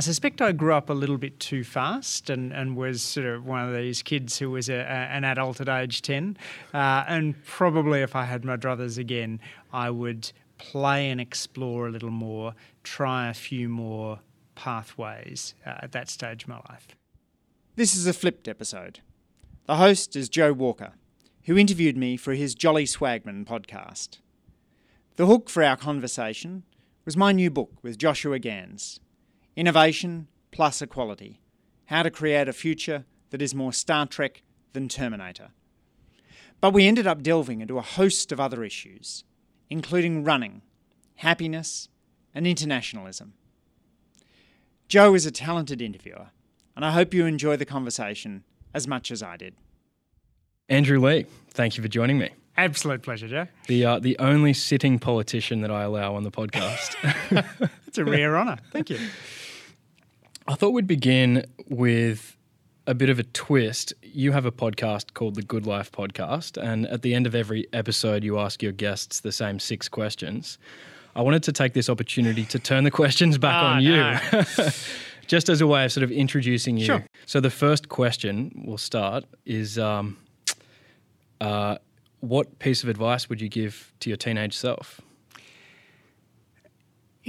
I suspect I grew up a little bit too fast and, and was sort of one of these kids who was a, a, an adult at age 10. Uh, and probably if I had my druthers again, I would play and explore a little more, try a few more pathways uh, at that stage of my life. This is a flipped episode. The host is Joe Walker, who interviewed me for his Jolly Swagman podcast. The hook for our conversation was my new book with Joshua Gans Innovation plus Equality How to Create a Future That Is More Star Trek Than Terminator. But we ended up delving into a host of other issues, including running, happiness, and internationalism. Joe is a talented interviewer, and I hope you enjoy the conversation as much as I did. Andrew Leigh, thank you for joining me. Absolute pleasure, Joe. The uh, the only sitting politician that I allow on the podcast. it's a rare honour. Thank you. I thought we'd begin with a bit of a twist. You have a podcast called the Good Life Podcast, and at the end of every episode, you ask your guests the same six questions. I wanted to take this opportunity to turn the questions back Oh, on you. no. Just as a way of sort of introducing you. Sure. So the first question we'll start is um, uh, what piece of advice would you give to your teenage self?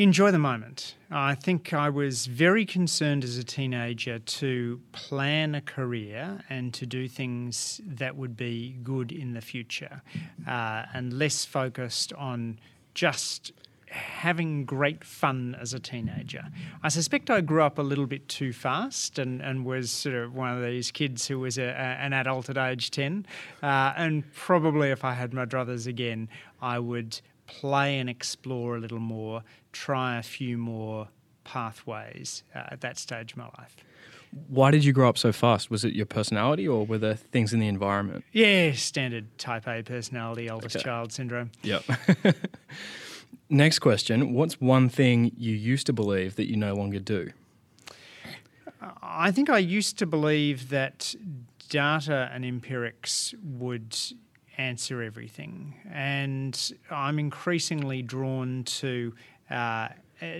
Enjoy the moment. I think I was very concerned as a teenager to plan a career and to do things that would be good in the future, uh, and less focused on just having great fun as a teenager. I suspect I grew up a little bit too fast and, and was sort of one of these kids who was a, a, an adult at age 10. Uh, and probably if I had my druthers again, I would play and explore a little more, try a few more pathways uh, at that stage of my life. Why did you grow up so fast? Was it your personality or were there things in the environment? Yeah, standard type A personality, oldest Okay. child syndrome. Yep. Next question What's one thing you used to believe that you no longer do? I think I used to believe that data and empirics would answer everything. And I'm increasingly drawn to uh,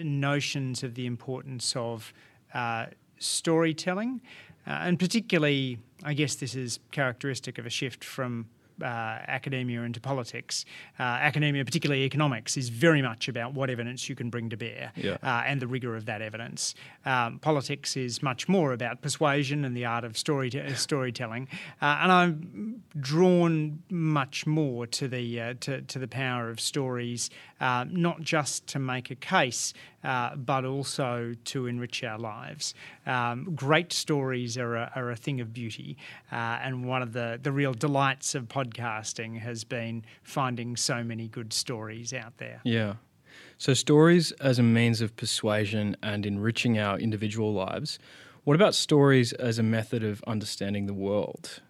notions of the importance of uh, storytelling. Uh, and particularly, I guess this is characteristic of a shift from uh, academia into politics. Uh, academia, particularly economics, is very much about what evidence you can bring to bear Yeah. uh, and the rigour of that evidence. Um, politics is much more about persuasion and the art of story storytelling, uh, and I'm drawn much more to the uh, to, to the power of stories, uh, not just to make a case, uh, but also to enrich our lives. Um, great stories are a, are a thing of beauty, uh, and one of the the real delights of podcasting has been finding so many good stories out there. Yeah. So, stories as a means of persuasion and enriching our individual lives. What about stories as a method of understanding the world?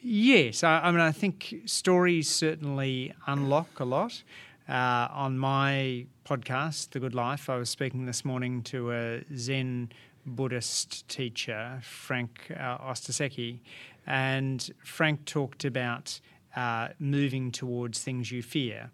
Yes, I, I mean, I think stories certainly unlock a lot. Uh, on my podcast, The Good Life, I was speaking this morning to a Zen Buddhist teacher, Frank uh, Ostaseski, and Frank talked about uh, moving towards things you fear.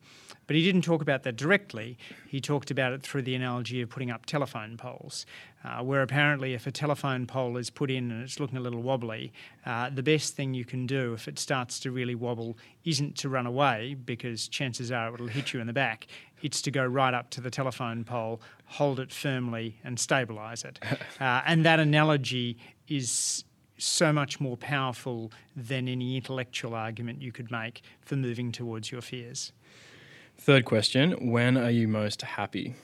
But he didn't talk about that directly. He talked about it through the analogy of putting up telephone poles, uh, where apparently, if a telephone pole is put in and it's looking a little wobbly, uh, the best thing you can do if it starts to really wobble isn't to run away, because chances are it'll hit you in the back. It's to go right up to the telephone pole, hold it firmly, and stabilise it. Uh, and that analogy is so much more powerful than any intellectual argument you could make for moving towards your fears. Third question When are you most happy?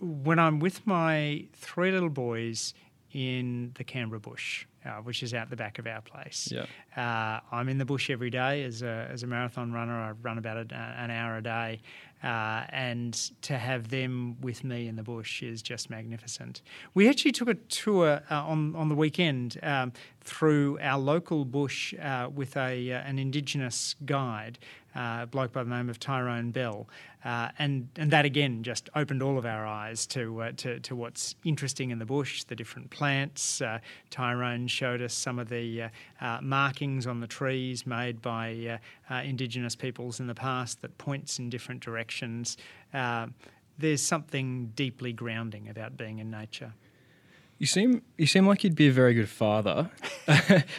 When I'm with my three little boys in the Canberra bush, uh, which is out the back of our place. Yeah. Uh, I'm in the bush every day as a, as a marathon runner. I run about a, an hour a day. Uh, and to have them with me in the bush is just magnificent. We actually took a tour uh, on, on the weekend um, through our local bush uh, with a, uh, an Indigenous guide, uh, a bloke by the name of Tyrone Bell. Uh, and, and that again just opened all of our eyes to, to, to what's interesting in the bush, the different plants. Tyrone showed us some of the markings on the trees made by Indigenous peoples in the past that points in different directions. Uh, there's something deeply grounding about being in nature. You seem you seem like you'd be a very good father.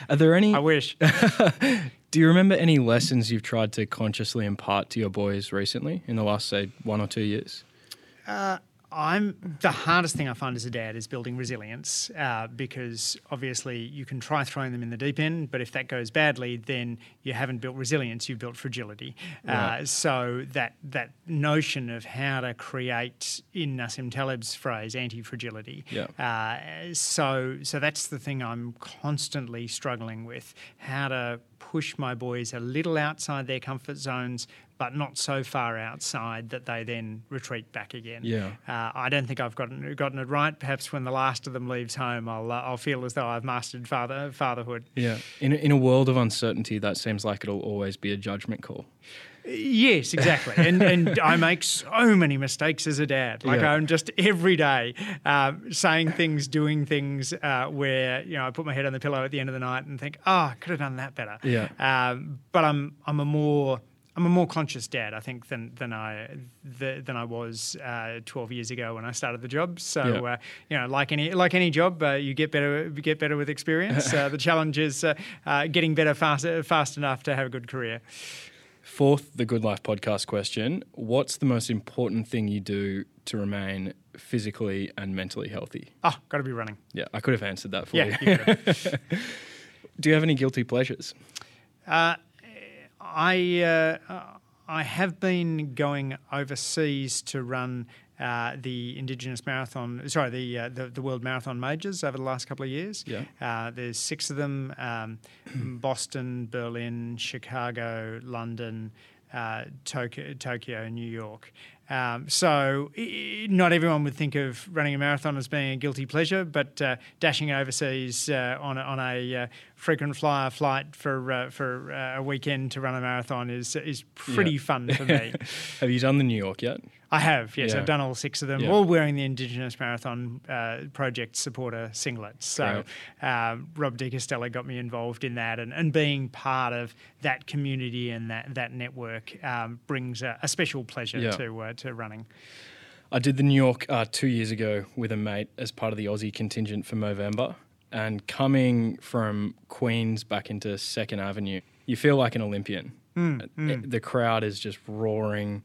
Are there any? I wish. Do you remember any lessons you've tried to consciously impart to your boys recently in the last say one or two years? I'm the hardest thing I find as a dad is building resilience uh, because obviously you can try throwing them in the deep end, but if that goes badly, then you haven't built resilience; you've built fragility. Right. Uh, so that that notion of how to create, in Nassim Taleb's phrase, anti-fragility. Yeah. Uh, so so that's the thing I'm constantly struggling with: how to push my boys a little outside their comfort zones, but not so far outside that they then retreat back again. Yeah. Uh, I don't think I've gotten gotten it right. Perhaps when the last of them leaves home, I'll uh, I'll feel as though I've mastered father fatherhood. Yeah. In a, in a world of uncertainty, that seems like it'll always be a judgment call. Yes, exactly. and and I make so many mistakes as a dad. Like Yeah. I'm just every day um, saying things, doing things uh, where you know I put my head on the pillow at the end of the night and think, oh, I could have done that better. Yeah. Um, but I'm I'm a more I'm a more conscious dad, I think, than than I the, than I was uh, 12 years ago when I started the job. So, Yeah. uh, you know, like any like any job, uh, you get better you get better with experience. uh, the challenge is uh, uh, getting better fast fast enough to have a good career. Fourth, the Good Life podcast question What's the most important thing you do to remain physically and mentally healthy? Oh, got to be running. Yeah, I could have answered that for Yeah, you. you. Do you have any guilty pleasures? Uh, I uh, I have been going overseas to run uh, the Indigenous Marathon, sorry, the, uh, the the World Marathon Majors over the last couple of years. Yeah. Uh, there's six of them: um, Boston, Berlin, Chicago, London. Uh, Tokyo, Tokyo, New York. Um, so, not everyone would think of running a marathon as being a guilty pleasure, but uh, dashing overseas uh, on a, on a uh, frequent flyer flight for uh, for uh, a weekend to run a marathon is is pretty Yeah. fun for me. Have you done the New York yet? I have, yes, Yeah. I've done all six of them, Yeah. all wearing the Indigenous Marathon uh, Project supporter singlets. So um, Rob De Castella got me involved in that, and, and being part of that community and that that network um, brings a, a special pleasure Yeah. to uh, to running. I did the New York uh, two years ago with a mate as part of the Aussie contingent for Movember. And coming from Queens back into Second Avenue, you feel like an Olympian. Hmm, Uh, The crowd is just roaring,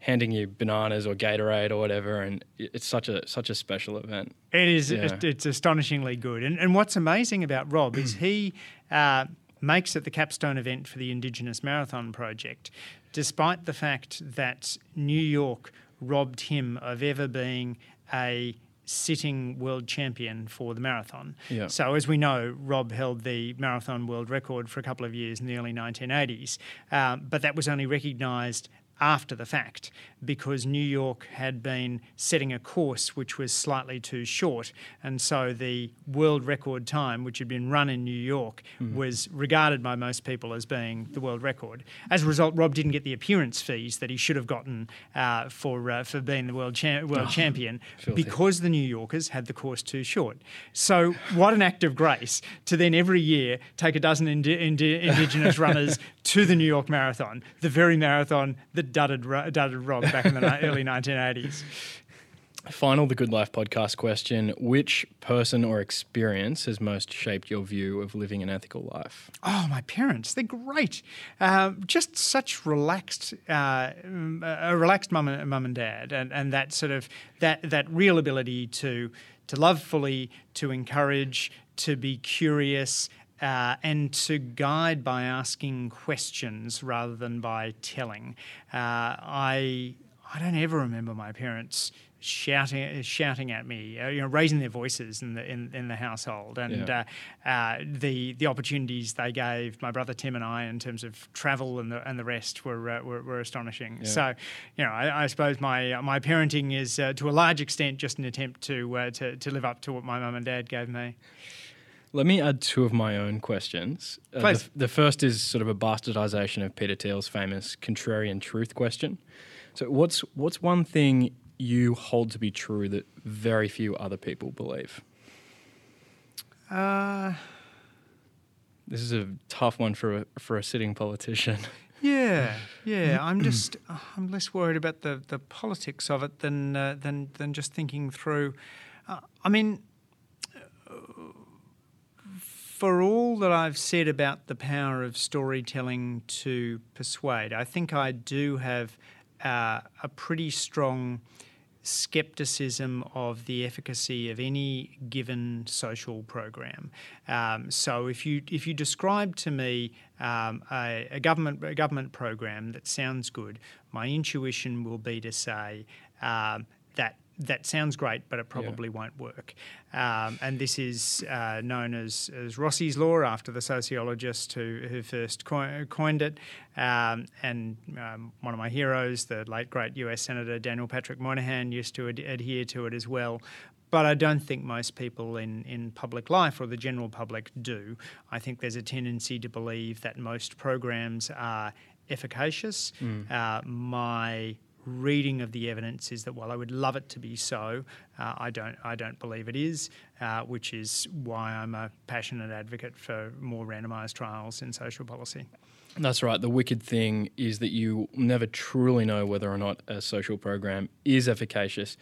handing you bananas or Gatorade or whatever, and it's such a such a special event. It is. Yeah. It's, it's astonishingly good. And and what's amazing about Rob is he uh, makes it the capstone event for the Indigenous Marathon Project, despite the fact that New York robbed him of ever being a sitting world champion for the marathon. Yeah. So as we know, Rob held the marathon world record for a couple of years in the early 1980s, um, but that was only recognised after the fact because New York had been setting a course which was slightly too short. And so the world record time, which had been run in New York, was regarded by most people as being the world record. As a result, Rob didn't get the appearance fees that he should have gotten uh, for, uh, for being the world, cha- world champion filthy. because the New Yorkers had the course too short. So, what an act of grace to then every year take a dozen indi- indi- Indigenous runners to the New York Marathon, the very marathon that dudded, dudded Rob back in the ni- early 1980s. Final The Good Life podcast question Which person or experience has most shaped your view of living an ethical life? Oh, my parents, they're great. Uh, just such relaxed, uh, a relaxed mum and, mum and dad, and, and that sort of that that real ability to to love fully, to encourage, to be curious. Uh, and to guide by asking questions rather than by telling. Uh, I I don't ever remember my parents shouting shouting at me, uh, you know, raising their voices in the in, in the household, and Yeah. uh, uh, the the opportunities they gave my brother Tim and I in terms of travel and the and the rest were uh, were, were astonishing. Yeah. So, you know, I, I suppose my uh, my parenting is uh, to a large extent just an attempt to uh, to to live up to what my mum and dad gave me. Let me add two of my own questions. Uh, Please. the, the first is sort of a bastardization of Peter Thiel's famous contrarian truth question. So, what's what's one thing you hold to be true that very few other people believe? Uh, This is a tough one for a, for a sitting politician. Yeah, yeah. I'm just I'm less worried about the, the politics of it than uh, than than just thinking through. Uh, I mean, for all that I've said about the power of storytelling to persuade, I think I do have uh, a pretty strong skepticism of the efficacy of any given social program. Um, so if you if you describe to me um, a, a, government a government program that sounds good, my intuition will be to say um, that that sounds great, but it probably yeah. won't work. Um, and this is uh, known as, as Rossi's law after the sociologist who, who first coined it. Um, and um, one of my heroes, the late great US Senator Daniel Patrick Moynihan, used to ad- adhere to it as well. But I don't think most people in, in public life or the general public do. I think there's a tendency to believe that most programs are efficacious. Mm. Uh, my reading of the evidence is that while I would love it to be so, uh, I don't I don't believe it is, uh, which is why I'm a passionate advocate for more randomised trials in social policy. That's right. The wicked thing is that you never truly know whether or not a social program is efficacious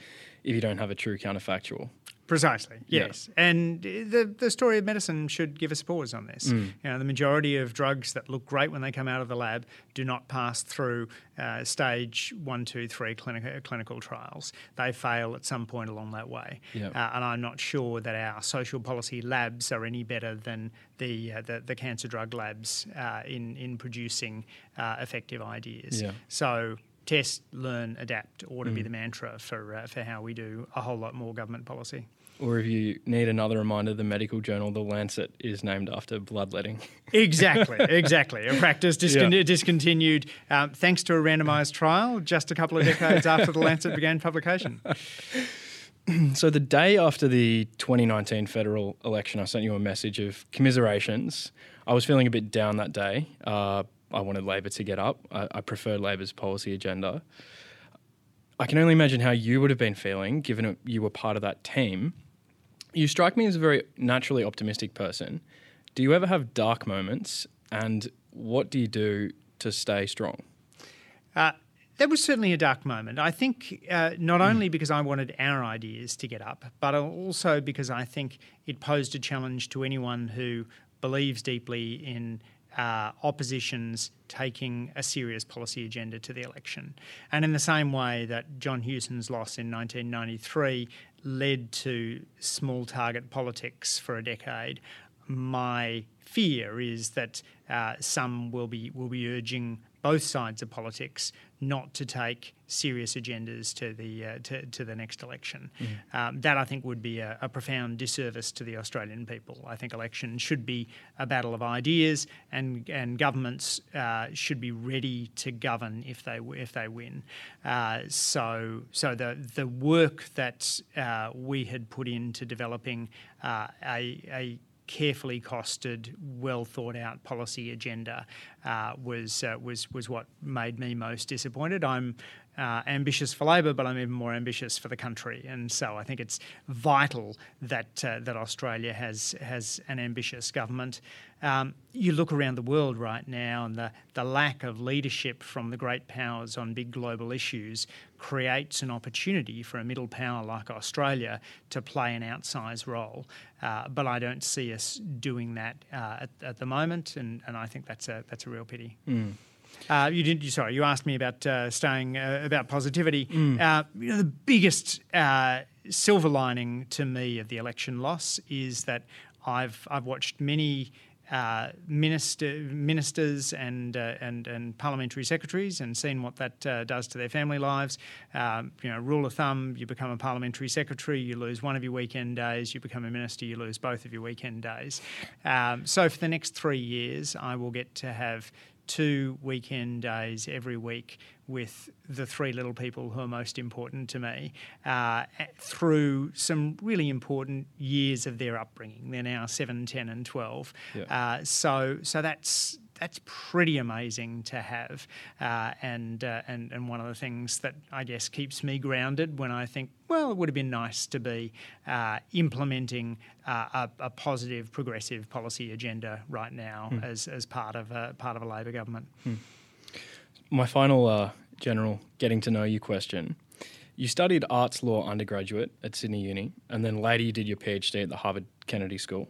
if you don't have a true counterfactual. Precisely, yes. Yeah. And the, the story of medicine should give us pause on this. Mm. You know, the majority of drugs that look great when they come out of the lab do not pass through uh, stage one, two, three clinical, clinical trials. They fail at some point along that way. Yep. Uh, and I'm not sure that our social policy labs are any better than the, uh, the, the, cancer drug labs uh, in, in producing uh, effective ideas. Yeah. So test, learn, adapt ought to mm. be the mantra for, uh, for how we do a whole lot more government policy. Or if you need another reminder, the medical journal, The Lancet, is named after bloodletting. exactly, exactly. A practice discon- yeah. discontinued um, thanks to a randomised trial just a couple of decades after The Lancet began publication. so, the day after the 2019 federal election, I sent you a message of commiserations. I was feeling a bit down that day. Uh, I wanted Labor to get up. I, I prefer Labor's policy agenda. I can only imagine how you would have been feeling given you were part of that team. You strike me as a very naturally optimistic person. Do you ever have dark moments? And what do you do to stay strong? Uh, that was certainly a dark moment. I think uh, not only because I wanted our ideas to get up, but also because I think it posed a challenge to anyone who believes deeply in uh, oppositions taking a serious policy agenda to the election. And in the same way that John Hewson's loss in 1993 led to small target politics for a decade, my fear is that uh, some will be will be urging both sides of politics not to take serious agendas to the uh, to, to, the next election. Mm. Um, that I think would be a, a, profound disservice to the Australian people. I think elections should be a battle of ideas, and and governments uh, should be ready to govern if they if they win. Uh, so so the the work that uh, we had put into developing uh, a, a carefully costed, well thought out policy agenda uh, was uh, was was what made me most disappointed. I'm uh, ambitious for Labor, but I'm even more ambitious for the country, and so I think it's vital that uh, that Australia has has an ambitious government. Um, you look around the world right now, and the the lack of leadership from the great powers on big global issues creates an opportunity for a middle power like Australia to play an outsized role. Uh, but I don't see us doing that uh, at, at, the moment, and, and I think that's a that's a real pity. Mm. Uh, you didn't. Sorry, you asked me about uh, staying uh, about positivity. Mm. Uh, you know, the biggest uh, silver lining to me of the election loss is that I've I've watched many. Uh, minister, ministers and, and and parliamentary secretaries, and seen what that does to their family lives. Um, you know, rule of thumb: you become a parliamentary secretary, you lose one of your weekend days. You become a minister, you lose both of your weekend days. Um, so for the next three years, I will get to have two weekend days every week with the three little people who are most important to me uh, through some really important years of their upbringing. They're now 7, 10 and 12. Yeah. Uh, so, so that's that's pretty amazing to have, uh, and uh, and and one of the things that I guess keeps me grounded when I think, well, it would have been nice to be uh, implementing uh, a, a, positive, progressive policy agenda right now mm. as as part of a part of a Labor government. Mm. My final uh, general getting to know you question. You studied arts law undergraduate at Sydney Uni, and then later you did your PhD at the Harvard Kennedy School.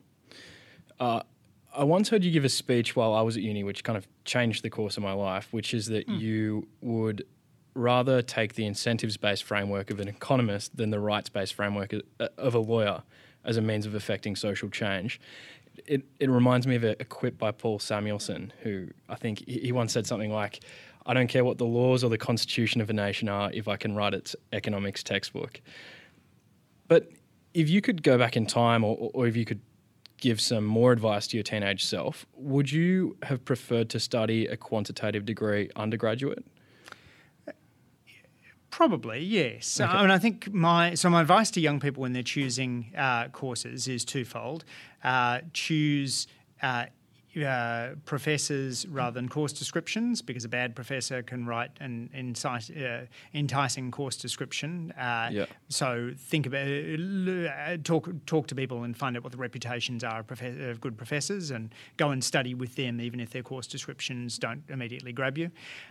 I once heard you give a speech while I was at uni, which kind of changed the course of my life, which is that you would rather take the incentives based framework of an economist than the rights based framework uh, of a lawyer as a means of affecting social change. It, it reminds me of a, a quip by Paul Samuelson, who I think he he once said something like, I don't care what the laws or the constitution of a nation are if I can write its economics textbook. But if you could go back in time or, or if you could give some more advice to your teenage self, would you have preferred to study a quantitative degree undergraduate? Probably yes. I mean, I think my so my advice to young people when they're choosing uh, courses is twofold: uh, choose uh, uh, professors rather than course descriptions because a bad professor can write an uh, enticing course description. Uh, Yeah. So think about uh, talk talk to people and find out what the reputations are of, of good professors and go and study with them even if their course descriptions don't immediately grab you.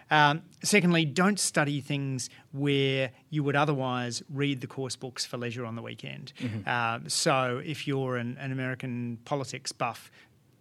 Um, secondly, don't study things where you would otherwise read the course books for leisure on the weekend. Um, so if you're an, an American politics buff,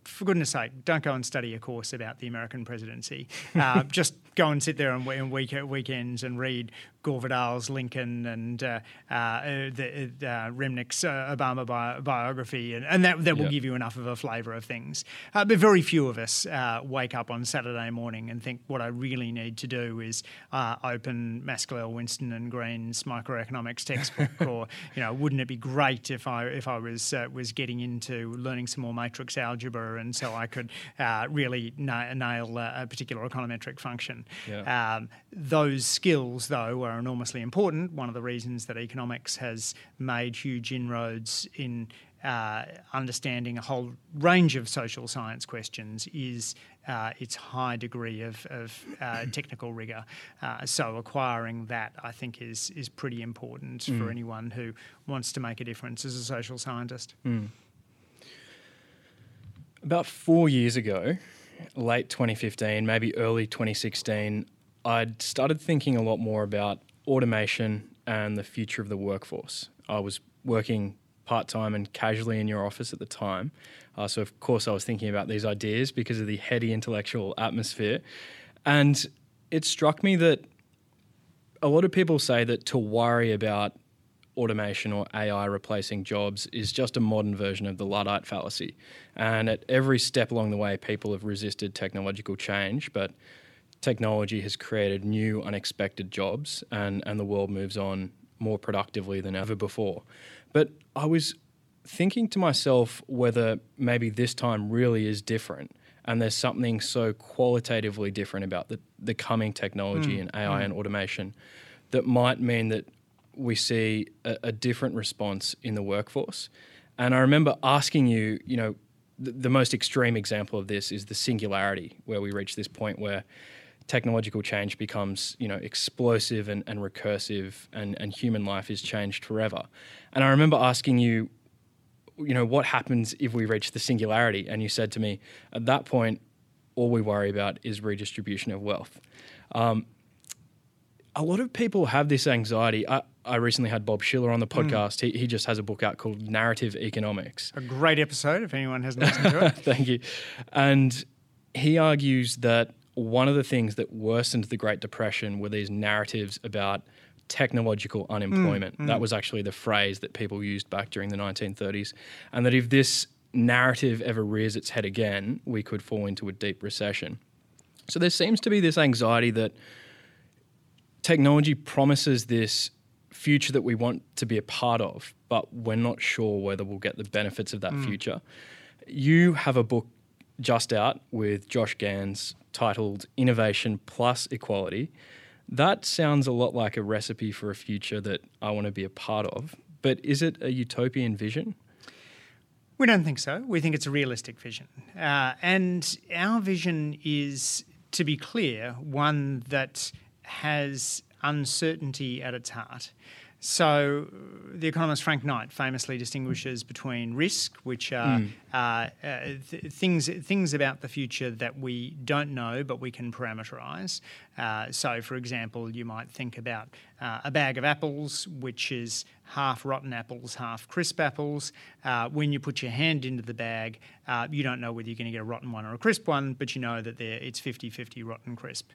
for goodness sake, don't go and study a course about the American presidency. Uh, just go and sit there on, week, weekends and read Gore Vidal's Lincoln and uh, uh, the, uh, Remnick's uh, Obama bi- biography, and, and that, that will Yeah. give you enough of a flavour of things. Uh, but very few of us uh, wake up on Saturday morning and think what I really need to do is uh, open Mas-Colell, Whinston and Green's microeconomics textbook, or you know, wouldn't it be great if I if I was uh, was getting into learning some more matrix algebra and so I could uh, really na- nail a particular econometric function. Yeah. Um, those skills, though, are enormously important. One of the reasons that economics has made huge inroads in uh, understanding a whole range of social science questions is uh, its high degree of, of uh, technical rigor. Uh, so acquiring that, I think, is is pretty important for anyone who wants to make a difference as a social scientist. About four years ago, late 2015, maybe early 2016, I'd started thinking a lot more about automation and the future of the workforce. I was working part time and casually in your office at the time. Uh, so, of course, I was thinking about these ideas because of the heady intellectual atmosphere. And it struck me that a lot of people say that to worry about automation or AI replacing jobs is just a modern version of the Luddite fallacy. And at every step along the way, people have resisted technological change, but technology has created new, unexpected jobs, and, and the world moves on more productively than ever before. But I was thinking to myself whether maybe this time really is different. And there's something so qualitatively different about the, the coming technology hmm. and AI hmm. and automation that might mean that we see a, a different response in the workforce. And I remember asking you, you know, the, the most extreme example of this is the singularity, where we reach this point where technological change becomes, you know, explosive and, and recursive and, and human life is changed forever. And I remember asking you, you know, what happens if we reach the singularity? And you said to me, at that point, all we worry about is redistribution of wealth. Um, a lot of people have this anxiety. I, I recently had Bob Shiller on the podcast. He, he just has a book out called Narrative Economics. A great episode if anyone hasn't listened to it. Thank you. And he argues that one of the things that worsened the Great Depression were these narratives about technological unemployment. Mm, mm. That was actually the phrase that people used back during the 1930s. And that if this narrative ever rears its head again, we could fall into a deep recession. So there seems to be this anxiety that technology promises this future that we want to be a part of, but we're not sure whether we'll get the benefits of that mm. future. You have a book just out with Josh Gans titled Innovation Plus Equality. That sounds a lot like a recipe for a future that I want to be a part of, but is it a utopian vision? We don't think so. We think it's a realistic vision. Uh, and our vision is, to be clear, one that has uncertainty at its heart. So, the economist Frank Knight famously distinguishes between risk, which are Mm. uh, uh, th- things things about the future that we don't know but we can parameterize. Uh, so, for example, you might think about uh, a bag of apples, which is half rotten apples, half crisp apples. Uh, when you put your hand into the bag, uh, you don't know whether you're going to get a rotten one or a crisp one, but you know that it's 50 50 rotten crisp.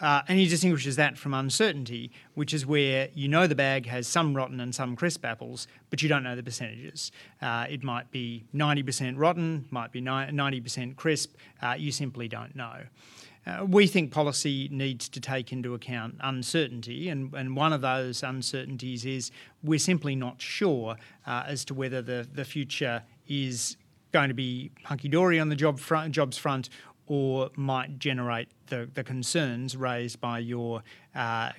Uh, and he distinguishes that from uncertainty, which is where you know the bag has some rotten and some crisp apples, but you don't know the percentages. Uh, it might be 90% rotten, might be 90% crisp, uh, you simply don't know. Uh, we think policy needs to take into account uncertainty, and, and one of those uncertainties is we're simply not sure uh, as to whether the, the future is going to be hunky dory on the job jobs front or might generate the, the concerns raised by your uh,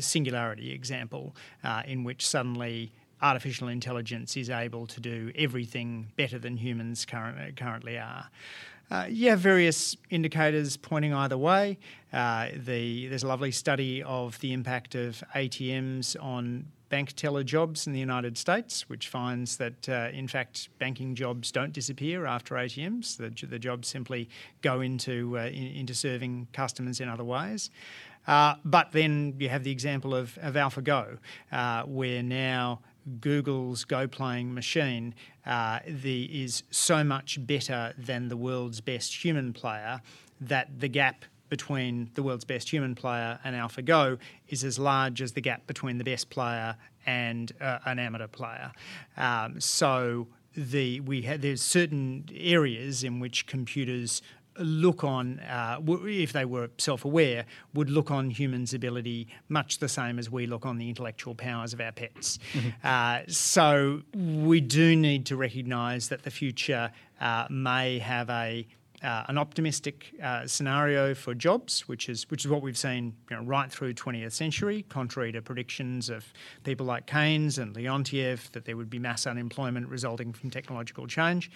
singularity example, uh, in which suddenly artificial intelligence is able to do everything better than humans current, currently are. Uh, you have various indicators pointing either way. Uh, the, there's a lovely study of the impact of ATMs on bank teller jobs in the United States, which finds that, uh, in fact, banking jobs don't disappear after ATMs. The, the jobs simply go into, uh, in, into serving customers in other ways. Uh, but then you have the example of, of AlphaGo, uh, where now Google's Go playing machine uh, the, is so much better than the world's best human player that the gap between the world's best human player and AlphaGo is as large as the gap between the best player and uh, an amateur player. Um, so the we ha- there's certain areas in which computers look on, uh, w- if they were self aware, would look on humans' ability much the same as we look on the intellectual powers of our pets. Uh, so we do need to recognise that the future uh, may have a uh, an optimistic uh, scenario for jobs, which is which is what we've seen you know, right through 20th century, contrary to predictions of people like Keynes and Leontief that there would be mass unemployment resulting from technological change.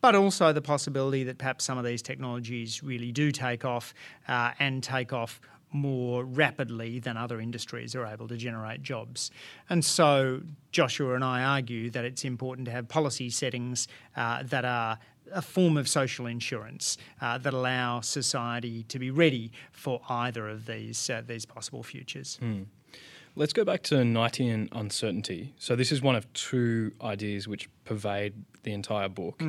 But also the possibility that perhaps some of these technologies really do take off uh, and take off more rapidly than other industries are able to generate jobs. And so Joshua and I argue that it's important to have policy settings uh, that are a form of social insurance uh, that allow society to be ready for either of these uh, these possible futures. Let's go back to Knightian uncertainty. So this is one of two ideas which pervade the entire book.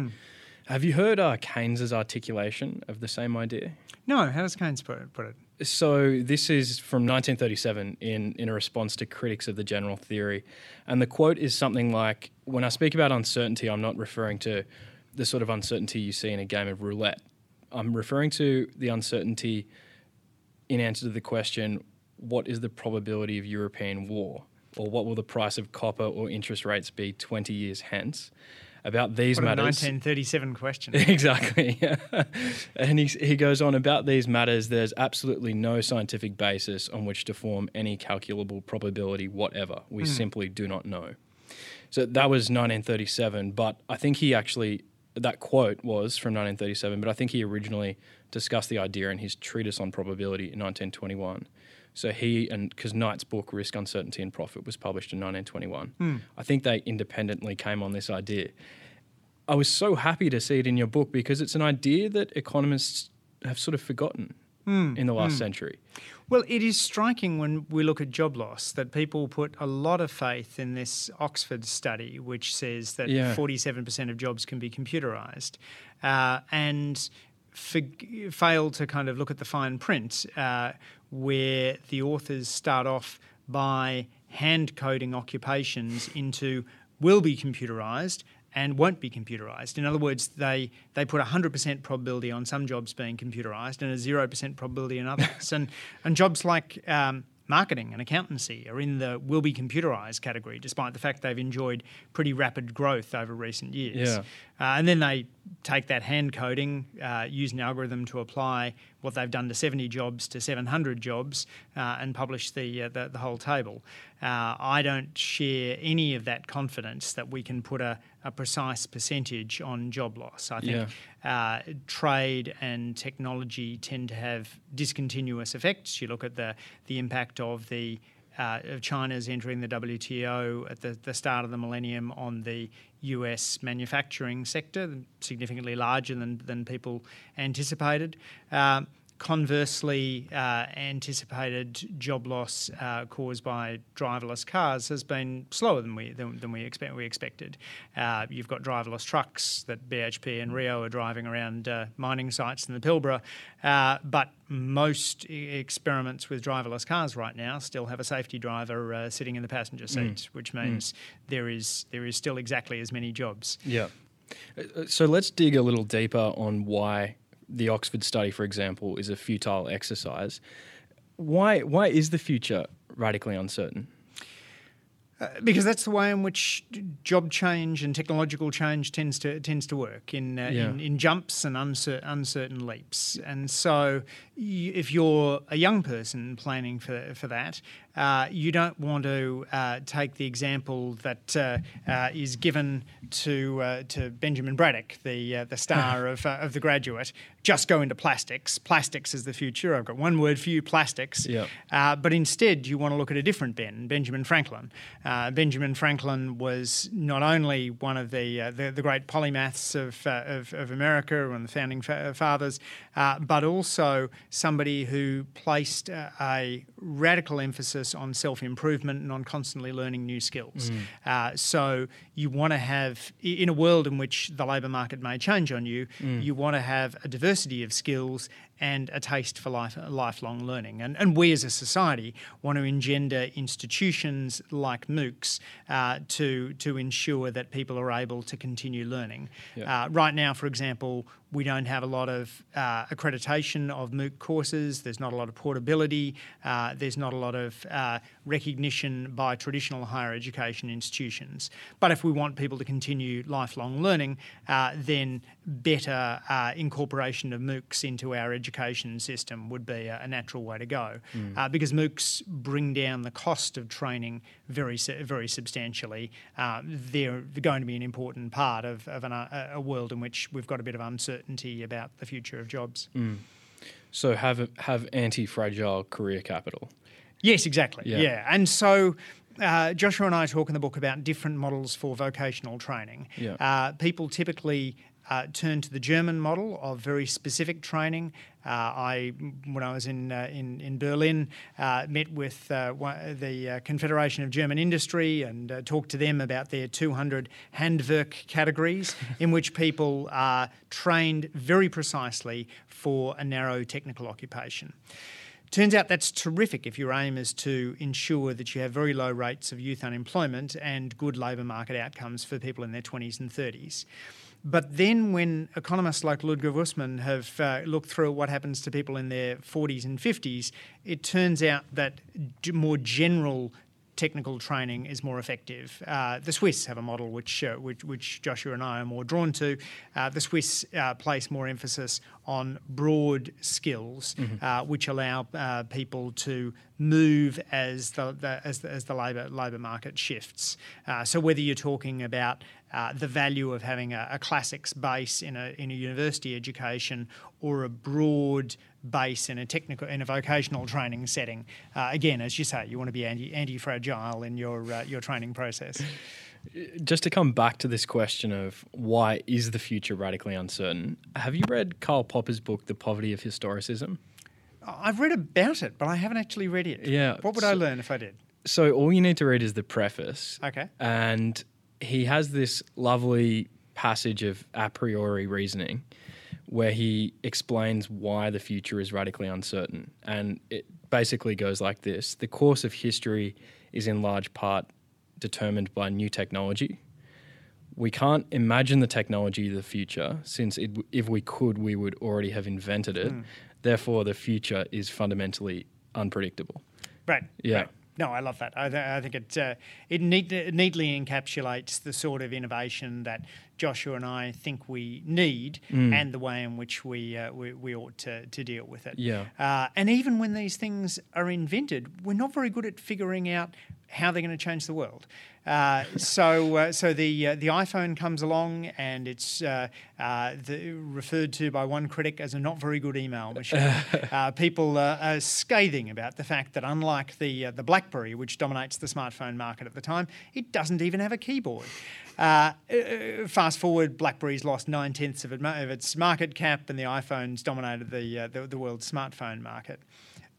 Have you heard uh, Keynes's articulation of the same idea? No, how does Keynes put it? Put it? So this is from 1937 in, in a response to critics of the general theory. And the quote is something like, when I speak about uncertainty, I'm not referring to the sort of uncertainty you see in a game of roulette. I'm referring to the uncertainty in answer to the question, what is the probability of European war? Or what will the price of copper or interest rates be 20 years hence? About these What a matters. 1937 question. Exactly. and he, he goes on about these matters. There's absolutely no scientific basis on which to form any calculable probability, whatever. We hmm. simply do not know. So that was 1937. But I think he actually, that quote was from 1937, but I think he originally discussed the idea in his treatise on probability in 1921. So he and because Knight's book Risk, Uncertainty, and Profit was published in 1921. Hmm. I think they independently came on this idea. I was so happy to see it in your book because it's an idea that economists have sort of forgotten hmm. in the last hmm. century. Well, it is striking when we look at job loss that people put a lot of faith in this Oxford study, which says that Yeah. 47% of jobs can be computerized, uh, and for, fail to kind of look at the fine print, uh, where the authors start off by hand coding occupations into will be computerized and won't be computerized. In other words, they, they put 100% probability on some jobs being computerized and a 0% probability in others. and, and jobs like um, marketing and accountancy are in the will be computerized category, despite the fact they've enjoyed pretty rapid growth over recent years. Yeah. Uh, and then they take that hand coding, uh, use an algorithm to apply what they've done to 70 jobs to 700 jobs, uh, and publish the, uh, the the whole table. Uh, I don't share any of that confidence that we can put a, a precise percentage on job loss. I think uh, trade and technology tend to have discontinuous effects. You look at the the impact of the uh, of China's entering the WTO at the, the start of the millennium on the US manufacturing sector, significantly larger than, than people anticipated. Uh, conversely, uh, anticipated job loss uh, caused by driverless cars has been slower than we than, than we expect we expected. Uh, you've got driverless trucks that BHP and Rio are driving around uh, mining sites in the Pilbara, uh, but most experiments with driverless cars right now still have a safety driver uh, sitting in the passenger seat, mm. which means mm. there is there is still exactly as many jobs. Yeah. So let's dig a little deeper on why the Oxford study, for example, is a futile exercise. Why, why is the future radically uncertain? Uh, because that's the way in which job change and technological change tends to tends to work in uh, yeah. in, in, jumps and uncertain, uncertain leaps. And so, you, if you're a young person planning for for that, uh, you don't want to uh, take the example that uh, uh is given to uh, to Benjamin Braddock, the uh, the star of of The Graduate. Just go into plastics. Plastics is the future. I've got one word for you: plastics. Yep. but instead, you want to look at a different Ben, Benjamin Franklin. Benjamin Franklin was not only one of the the, the, great polymaths of, of, of America and the founding fa- fathers, but also somebody who placed a radical emphasis emphasis on self improvement and on constantly learning new skills. Mm. Uh, so you want to have, in a world in which the labour market may change on you, mm. you want to have a diversity of skills and a taste for life, lifelong learning. And, and we as a society want to engender institutions like MOOCs uh, to, to ensure that people are able to continue learning. Uh, right now, for example, we don't have a lot of uh, accreditation of MOOC courses. There's not a lot of portability. Uh, there's not a lot of uh, recognition by traditional higher education institutions. But if we want people to continue lifelong learning, uh, then better uh, incorporation of MOOCs into our education system would be a, a natural way to go. Mm. Uh, because MOOCs bring down the cost of training very, very substantially. Uh, they're going to be an important part of, of an, a world in which we've got a bit of uncertainty about the future of jobs. Mm. So have have anti-fragile career capital. Yes, exactly. Yeah, yeah. and so uh, Joshua and I talk in the book about different models for vocational training. Yeah. Uh, people typically uh, turn to the German model of very specific training. Uh, I, when I was in uh, in, in Berlin, uh, met with uh, the uh, Confederation of German Industry and talked to them about their 200 Handwerk categories, in which people are trained very precisely for a narrow technical occupation. Turns out that's terrific if your aim is to ensure that you have very low rates of youth unemployment and good labour market outcomes for people in their 20s and 30s. But then, when economists like Ludger Woessmann have uh, looked through what happens to people in their 40s and 50s, it turns out that more general technical training is more effective. Uh, the Swiss have a model which, uh, which, which Joshua and I are more drawn to. Uh, the Swiss uh, place more emphasis on broad skills, mm-hmm. Uh, which allow uh, people to move as the, the as the, as the labour labour market shifts. so whether you're talking about the value of having a, a classics base in a in a university education or a broad base in a technical in a vocational training setting. Uh, again, as you say, you want to be anti anti fragile in your uh, your training process. Just to come back to this question of why is the future radically uncertain? Have you read Karl Popper's book, The Poverty of Historicism? I've read about it, but I haven't actually read it. Yeah. What would so, I learn if I did? So all you need to read is the preface. Okay. And he has this lovely passage of a priori reasoning where he explains why the future is radically uncertain. And it basically goes like this The course of history is in large part determined by new technology. We can't imagine the technology of the future, since it, if we could, we would already have invented it. Mm. Therefore, the future is fundamentally unpredictable. Right. Yeah. Right. No, I love that. I, th- I think it uh, it neat- neatly encapsulates the sort of innovation that Joshua and I think we need, mm. and the way in which we uh, we, we, ought to, to deal with it. Yeah. Uh, and even when these things are invented, we're not very good at figuring out how they're going to change the world. Uh, so, uh, so the uh, the iPhone comes along, and it's uh, uh, the, referred to by one critic as a not very good email machine. Uh, people are scathing about the fact that, unlike the the BlackBerry, which dominates the smartphone market at the time, it doesn't even have a keyboard. fast forward, BlackBerry's lost nine tenths of, it, of, its market cap, and the iPhone's dominated the, the, the world's smartphone market.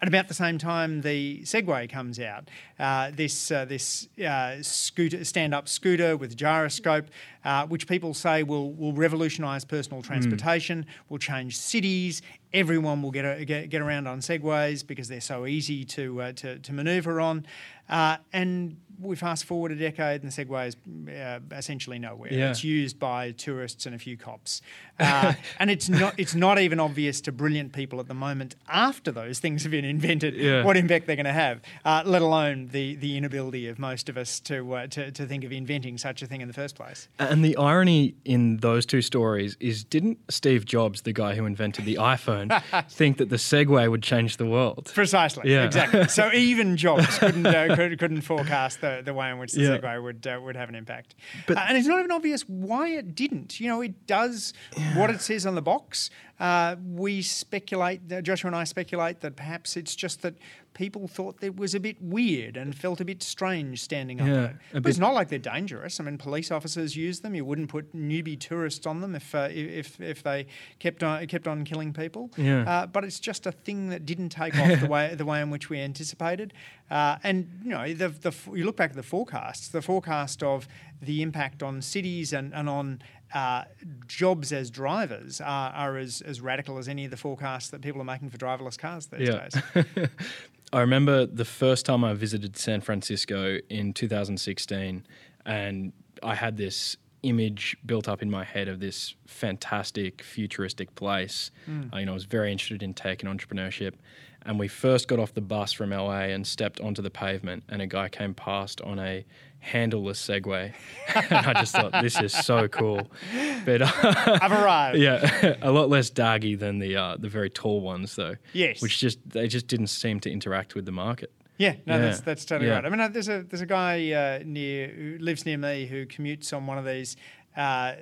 At about the same time, the Segway comes out. Uh, this uh, this uh, scooter, stand-up scooter with gyroscope, uh, which people say will will revolutionise personal hmm. transportation, mm. will change cities. Everyone will get, a, get, get around on Segways because they're so easy to uh, to, to manoeuvre on, uh, and we fast forward a decade and the Segway is uh, essentially nowhere. Yeah. It's used by tourists and a few cops, uh, and it's not it's not even obvious to brilliant people at the moment after those things have been invented yeah. what impact they're going to have. Uh, let alone the the inability of most of us to, uh, to to think of inventing such a thing in the first place. And the irony in those two stories is, didn't Steve Jobs, the guy who invented the iPhone, think that the Segway would change the world? Precisely. Yeah. Exactly. So even Jobs couldn't uh, could, not forecast the, the way in which the yeah. Segway would uh, would have an impact. But, uh, and it's not even obvious why it didn't. You know, it does yeah. what it says on the box. Uh, we speculate, Joshua and I speculate that perhaps it's just that people thought it was a bit weird and felt a bit strange standing up yeah, there. But it's not like they're dangerous. I mean, police officers use them. You wouldn't put newbie tourists on them if uh, if if they kept on kept on killing people. Yeah. Uh, but it's just a thing that didn't take off the way the way in which we anticipated. Uh, and you know, the, the you look back at the forecasts. The forecast of the impact on cities and, and on uh, jobs as drivers are, are as, as radical as any of the forecasts that people are making for driverless cars these yeah. days. I remember the first time I visited San Francisco in 2016, and I had this image built up in my head of this fantastic futuristic place. Mm. Uh, you know, I was very interested in tech and entrepreneurship. And we first got off the bus from LA and stepped onto the pavement, and a guy came past on a handleless Segway. and I just thought, this is so cool. But uh, I've arrived. Yeah, a lot less daggy than the uh, the very tall ones, though. Yes. Which just they just didn't seem to interact with the market. Yeah, no, yeah. that's that's totally yeah. right. I mean, uh, there's a there's a guy uh, near who lives near me who commutes on one of these uh,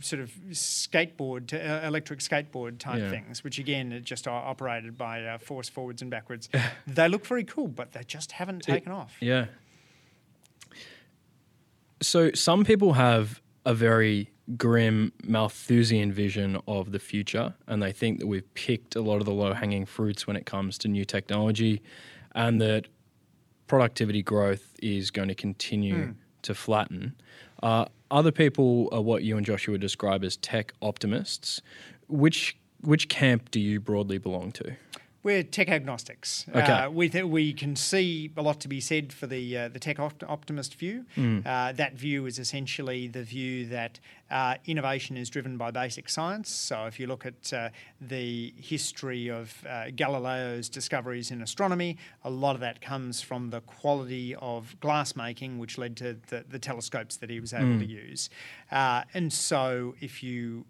sort of skateboard, to, uh, electric skateboard type yeah. things, which again are just are operated by uh, force forwards and backwards. they look very cool, but they just haven't taken it, off. Yeah, so some people have a very grim Malthusian vision of the future, and they think that we've picked a lot of the low hanging fruits when it comes to new technology, and that productivity growth is going to continue mm. to flatten. Uh, other people are what you and Joshua describe as tech optimists. Which which camp do you broadly belong to? We're tech agnostics. Okay. Uh, we, th- we can see a lot to be said for the uh, the tech opt- optimist view. Mm. Uh, that view is essentially the view that uh, innovation is driven by basic science. So if you look at uh, the history of uh, Galileo's discoveries in astronomy, a lot of that comes from the quality of glass making, which led to the, the telescopes that he was able mm. to use. and so if you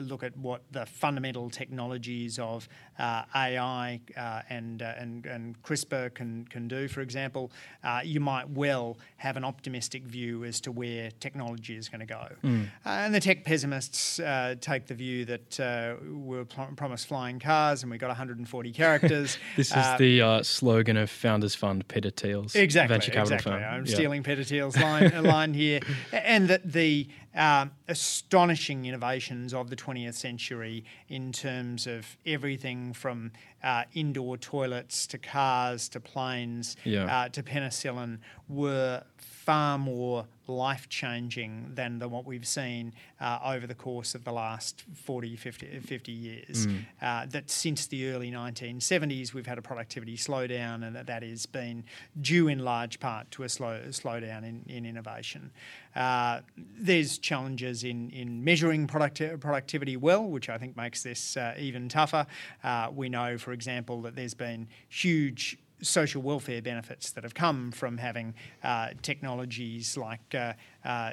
look at what the fundamental technologies of AI AI uh, and, uh, and, and CRISPR can, can do, for example, uh, you might well have an optimistic view as to where technology is going to go. Mm. And the tech pessimists uh, take the view that uh, we were pl- promised flying cars and we got 140 characters. this is the slogan of Founders Fund, Peter Thiel's exactly, venture capital exactly. firm. I'm yeah. stealing Peter Thiel's line, line here. And that the um, astonishing innovations of the 20th century in terms of everything from uh, indoor toilets to cars to planes yeah. uh, to penicillin were far more life changing than the, what we've seen uh, over the course of the last 40, 50, 50 years. Mm. Uh, that since the early 1970s, we've had a productivity slowdown, and that, that has been due in large part to a slow slowdown in, in innovation. Uh, there's challenges in, in measuring producti- productivity well, which I think makes this uh, even tougher. Uh, we know, for example, that there's been huge social welfare benefits that have come from having uh, technologies like uh, uh,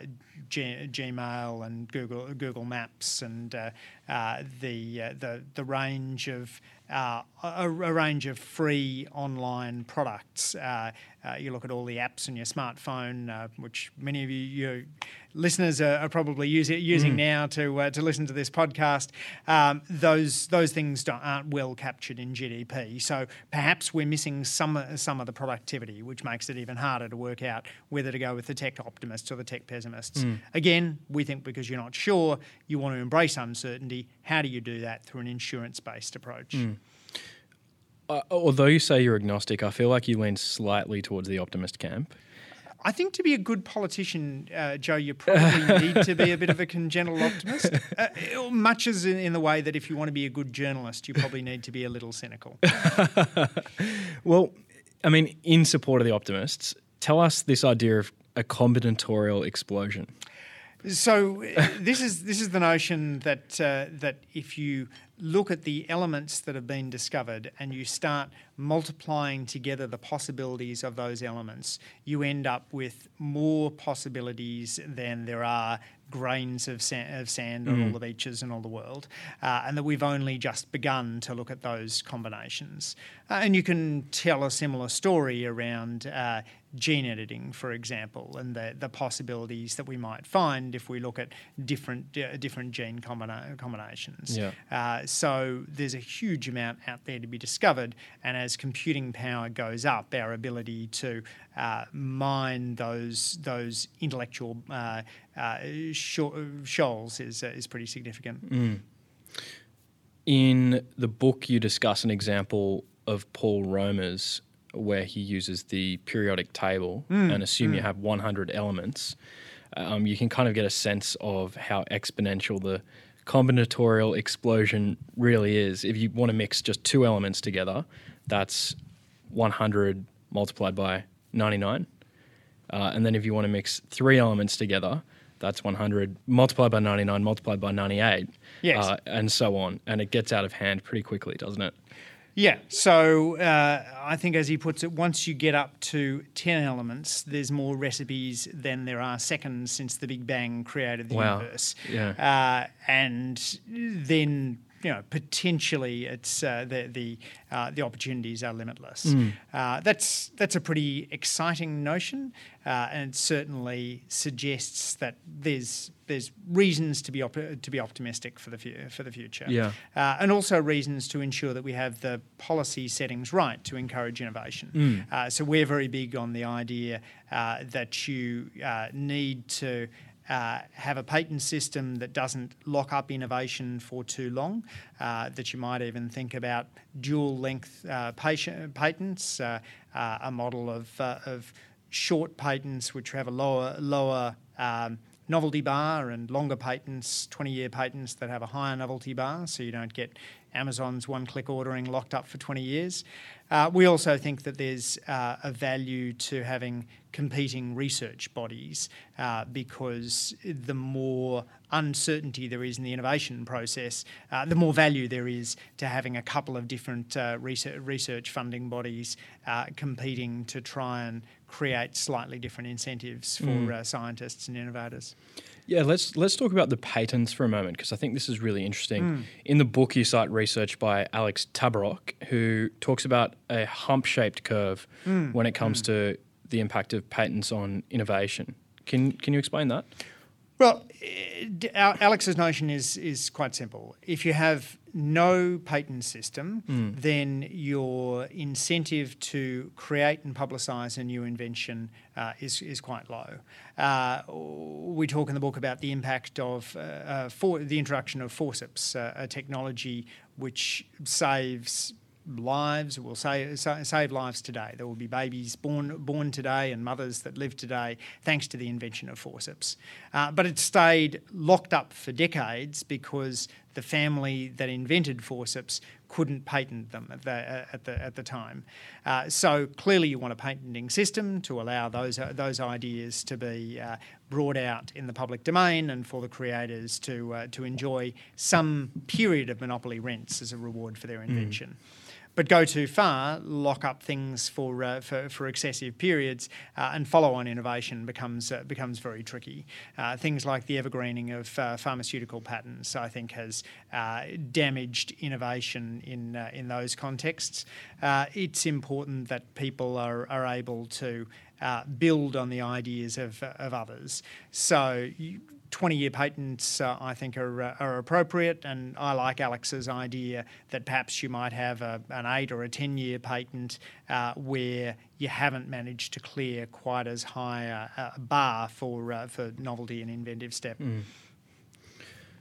G- Gmail and Google Google Maps and uh, uh, the, uh, the the range of a, a, range of free online products. Uh, you look at all the apps on your smartphone, uh, which many of you, you listeners are, are probably using, using mm. now to uh, to listen to this podcast. Um, those those things aren't well captured in GDP. So perhaps we're missing some some of the productivity, which makes it even harder to work out whether to go with the tech optimists or the tech pessimists. Mm. Again, we think because you're not sure, you want to embrace uncertainty. How do you do that through an insurance based approach? Mm. Uh, although you say you're agnostic, I feel like you lean slightly towards the optimist camp. I think to be a good politician, uh, Joe, you probably need to be a bit of a congenital optimist. Uh, much as in, in, the way that if you want to be a good journalist, you probably need to be a little cynical. well, I mean, in support of the optimists, tell us this idea of a combinatorial explosion. So uh, this is this is the notion that uh, that if you look at the elements that have been discovered and you start multiplying together the possibilities of those elements, you end up with more possibilities than there are grains of, of sand on mm. all the beaches in all the world, uh, and that we've only just begun to look at those combinations. Uh, and you can tell a similar story around uh, gene editing, for example, and the, the possibilities that we might find if we look at different uh, different gene combina- combinations. Yeah. Uh, so there's a huge amount out there to be discovered, and as computing power goes up, our ability to uh, mine those those intellectual uh, uh, shoals is uh, is pretty significant. Mm. In the book, you discuss an example of Paul Romer's where he uses the periodic table mm, and assume mm. you have 100 elements, um, you can kind of get a sense of how exponential the combinatorial explosion really is. If you want to mix just two elements together, that's 100 multiplied by 99. Uh, and then if you want to mix three elements together, that's 100 multiplied by 99 multiplied by 98. Yes. Uh, and so on. And it gets out of hand pretty quickly, doesn't it? Yeah, so uh, I think, as he puts it, once you get up to 10 elements, there's more recipes than there are seconds since the Big Bang created the wow. universe. Yeah. Uh, and then you know, potentially it's uh, the the uh, the opportunities are limitless. Mm. Uh, that's that's a pretty exciting notion, uh, and certainly suggests that there's there's reasons to be op- to be optimistic for the fu- for the future. Yeah, uh, and also reasons to ensure that we have the policy settings right to encourage innovation. Mm. so we're very big on the idea that you need to uh, have a patent system that doesn't lock up innovation for too long, uh, that you might even think about dual length uh, patents, uh, uh, a model of, of short patents which have a lower, lower um, novelty bar and longer patents, 20 year patents that have a higher novelty bar, so you don't get Amazon's one click ordering locked up for 20 years. Uh, we also think that there's uh, a value to having competing research bodies uh, because the more uncertainty there is in the innovation process, uh, the more value there is to having a couple of different uh, research, funding bodies uh, competing to try and create slightly different incentives for mm. scientists and innovators. Yeah, let's let's talk about the patents for a moment because I think this is really interesting. Mm. In the book, you cite research by Alex Tabarrok, who talks about a hump-shaped curve mm. when it comes mm. to the impact of patents on innovation. Can can you explain that? Well, Alex's notion is is quite simple. If you have no patent system, mm. then your incentive to create and publicise a new invention uh, is is quite low. Uh, we talk in the book about the impact of uh, uh for the introduction of forceps, uh, a technology which saves lives will save, save lives today. There will be babies born born today and mothers that live today thanks to the invention of forceps. Uh, but it stayed locked up for decades because the family that invented forceps couldn't patent them at the, at the, at the time. Uh, so clearly, you want a patenting system to allow those, uh, those ideas to be uh, brought out in the public domain and for the creators to, uh, to enjoy some period of monopoly rents as a reward for their invention. Mm. But go too far, lock up things for uh, for, for excessive periods, uh, and follow-on innovation becomes uh, becomes very tricky. Uh, things like the evergreening of uh, pharmaceutical patents, I think, has uh, damaged innovation in in those contexts. it's important that people are are able to build on the ideas of, of others. So, 20 year patents, uh, I think, are, uh, are appropriate. And I like Alex's idea that perhaps you might have a, an eight or a 10 year patent uh, where you haven't managed to clear quite as high a, a bar for, uh, for novelty and inventive step. Mm.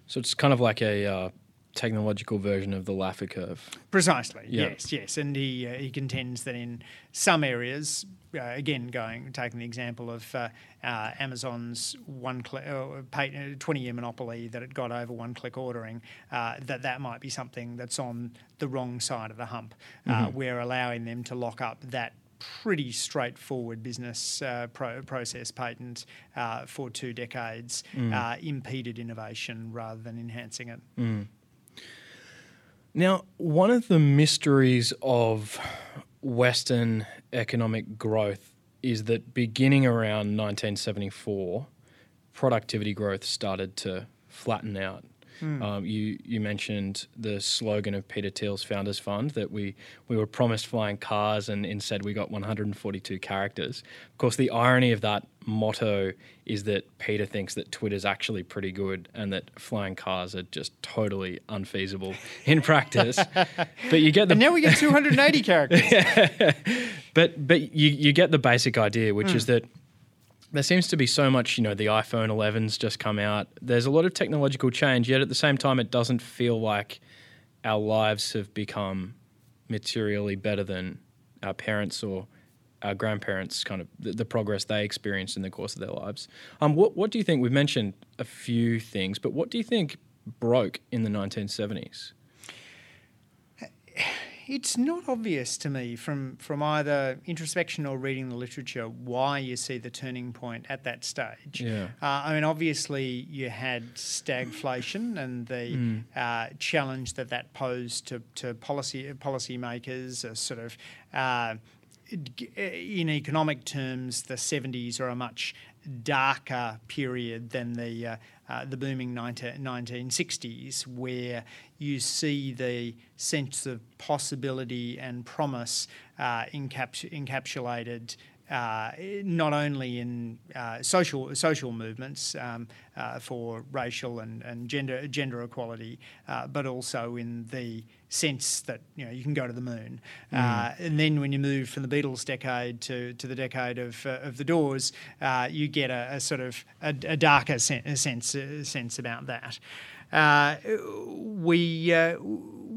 So, it's kind of like a uh, technological version of the Laffer curve. Precisely. Yes, yes, and he uh, he contends that in some areas, uh, again, going taking the example of uh, uh Amazon's one click, uh, twenty year monopoly that it got over one click ordering, uh, that that might be something that's on the wrong side of the hump. Mm-hmm. We're allowing them to lock up that pretty straightforward business uh, pro- process patent uh, for two decades mm. uh, impeded innovation rather than enhancing it. Mm. Now, one of the mysteries of Western economic growth is that beginning around 1974, productivity growth started to flatten out. Mm. Um, you you mentioned the slogan of Peter Thiel's Founders Fund that we we were promised flying cars and instead we got 142 characters. Of course, the irony of that motto is that Peter thinks that Twitter's actually pretty good and that flying cars are just totally unfeasible in practice. but you get the and now we get 280 characters. but but you you get the basic idea, which mm. is that there seems to be so much, you know, the iPhone 11's just come out. There's a lot of technological change, yet at the same time, it doesn't feel like our lives have become materially better than our parents or our grandparents, kind of the, the progress they experienced in the course of their lives. Um, what, what do you think? We've mentioned a few things, but what do you think broke in the 1970s? It's not obvious to me from, from either introspection or reading the literature why you see the turning point at that stage. Yeah. Uh, I mean, obviously, you had stagflation and the mm. uh, challenge that that posed to, to policy policymakers, a sort of uh, in economic terms, the 70s are a much darker period than the uh, uh, the booming 19, 1960s, where you see the sense of possibility and promise uh, encaps- encapsulated uh, not only in uh, social social movements um, uh, for racial and, and gender gender equality, uh, but also in the sense that you know you can go to the moon. Mm. and then when you move from the Beatles decade to, to the decade of, uh, of the Doors, you get a, a, sort of a, a darker sen- sense sense about that. we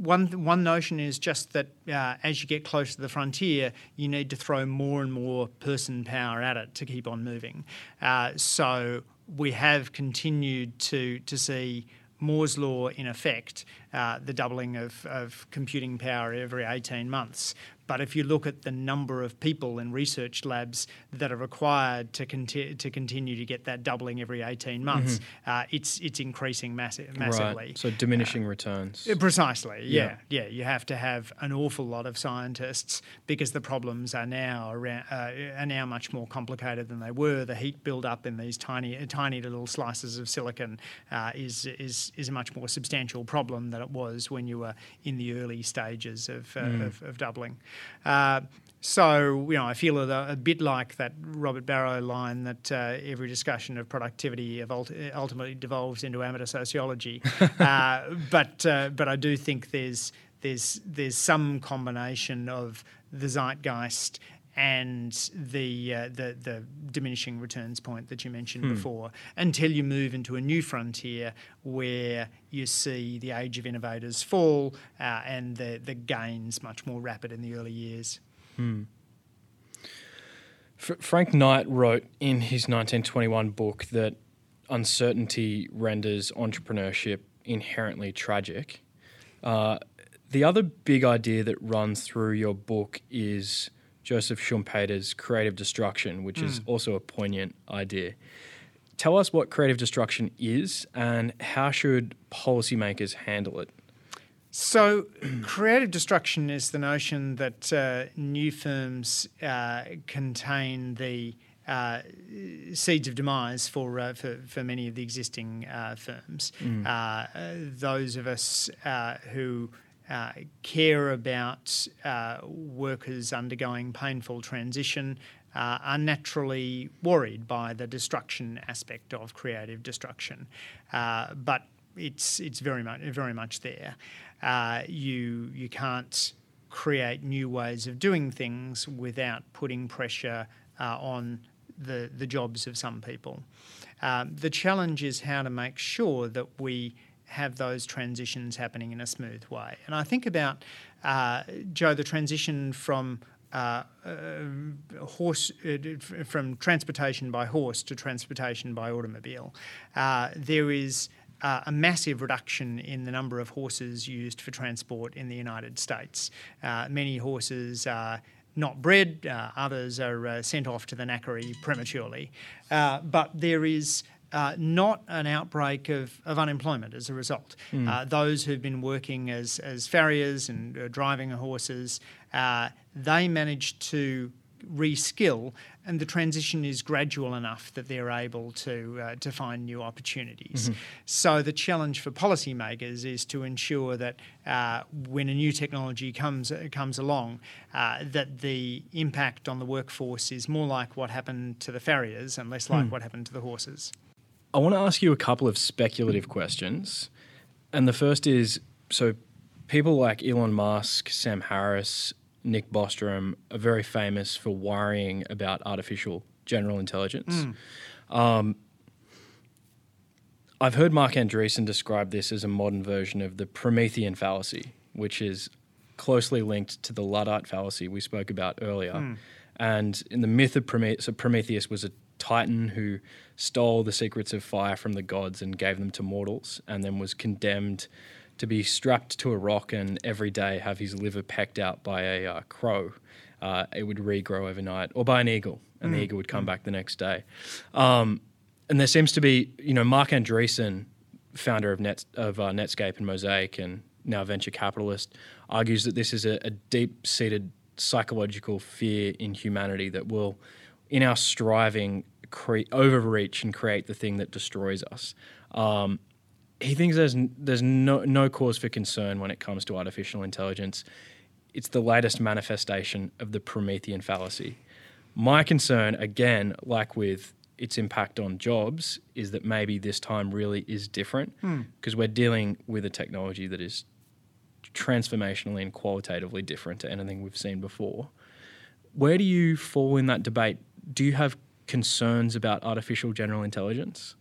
one one notion is just that uh, as you get close to the frontier, you need to throw more and more person power at it to keep on moving. Uh, so we have continued to to see Moore's law in effect, uh, the doubling of, of computing power every 18 months. But if you look at the number of people in research labs that are required to, conti- to continue to get that doubling every 18 months, mm-hmm. uh, it's, it's increasing massi- massively. Right. So diminishing uh, returns. Precisely, yeah, yeah, yeah. You have to have an awful lot of scientists because the problems are now, around, uh, are now much more complicated than they were. The heat buildup in these tiny, tiny little slices of silicon uh, is, is, is a much more substantial problem than it was when you were in the early stages of, uh, mm. of, of doubling. Uh, so, you know, I feel a, a, bit like that Robert Barro line that uh, every discussion of productivity ultimately devolves into amateur sociology. uh, but, uh, but I do think there's, there's, there's some combination of the zeitgeist and the, uh, the the diminishing returns point that you mentioned hmm. before, until you move into a new frontier where you see the age of innovators fall uh, and the the gains much more rapid in the early years. Hmm. F- Frank Knight wrote in his 1921 book that uncertainty renders entrepreneurship inherently tragic. Uh, the other big idea that runs through your book is Joseph Schumpeter's creative destruction, which mm. is also a poignant idea. Tell us what creative destruction is and how should policymakers handle it? So, creative destruction is the notion that uh, new firms uh, contain the uh, seeds of demise for, uh, for, for many of the existing uh, firms. Uh, those of us uh, who uh, care about workers undergoing painful transition are naturally worried by the destruction aspect of creative destruction. but it's it's very much very much there. Uh, you you can't create new ways of doing things without putting pressure uh, on the the jobs of some people. Um, the challenge is how to make sure that we have those transitions happening in a smooth way. And I think about uh, Joe the transition from uh, uh, horse uh, from transportation by horse to transportation by automobile. Uh, there is uh, a massive reduction in the number of horses used for transport in the United States. Uh, many horses are not bred, others are sent off to the knackery prematurely. But there is uh, not an outbreak of, of unemployment as a result. Mm. Uh, those who've been working as, as farriers and uh, driving horses, they managed to reskill, and the transition is gradual enough that they're able to uh, to find new opportunities. Mm-hmm. So the challenge for policymakers is to ensure that uh, when a new technology comes uh, comes along, uh, that the impact on the workforce is more like what happened to the farriers and less like mm. what happened to the horses. I want to ask you a couple of speculative questions, and the first is so people like Elon Musk, Sam Harris, Nick Bostrom are very famous for worrying about artificial general intelligence. Mm. Um, I've heard Marc Andreessen describe this as a modern version of the Promethean fallacy, which is closely linked to the Luddite fallacy we spoke about earlier. Mm. And in the myth of Prometheus, so Prometheus was a titan who stole the secrets of fire from the gods and gave them to mortals, and then was condemned to be strapped to a rock and every day have his liver pecked out by a uh, crow. Uh, it would regrow overnight, or by an eagle, and mm. the eagle would come mm. back the next day. Um, and there seems to be, you know, Marc Andreessen, founder of Net of uh, Netscape and Mosaic, and now venture capitalist, argues that this is a, a deep-seated psychological fear in humanity that will, in our striving, cre- overreach and create the thing that destroys us. Um, he thinks there's there's no no cause for concern when it comes to artificial intelligence. It's the latest manifestation of the Promethean fallacy. My concern, again, like with its impact on jobs, is that maybe this time really is different because hmm. we're dealing with a technology that is transformationally and qualitatively different to anything we've seen before. Where do you fall in that debate? Do you have concerns about artificial general intelligence?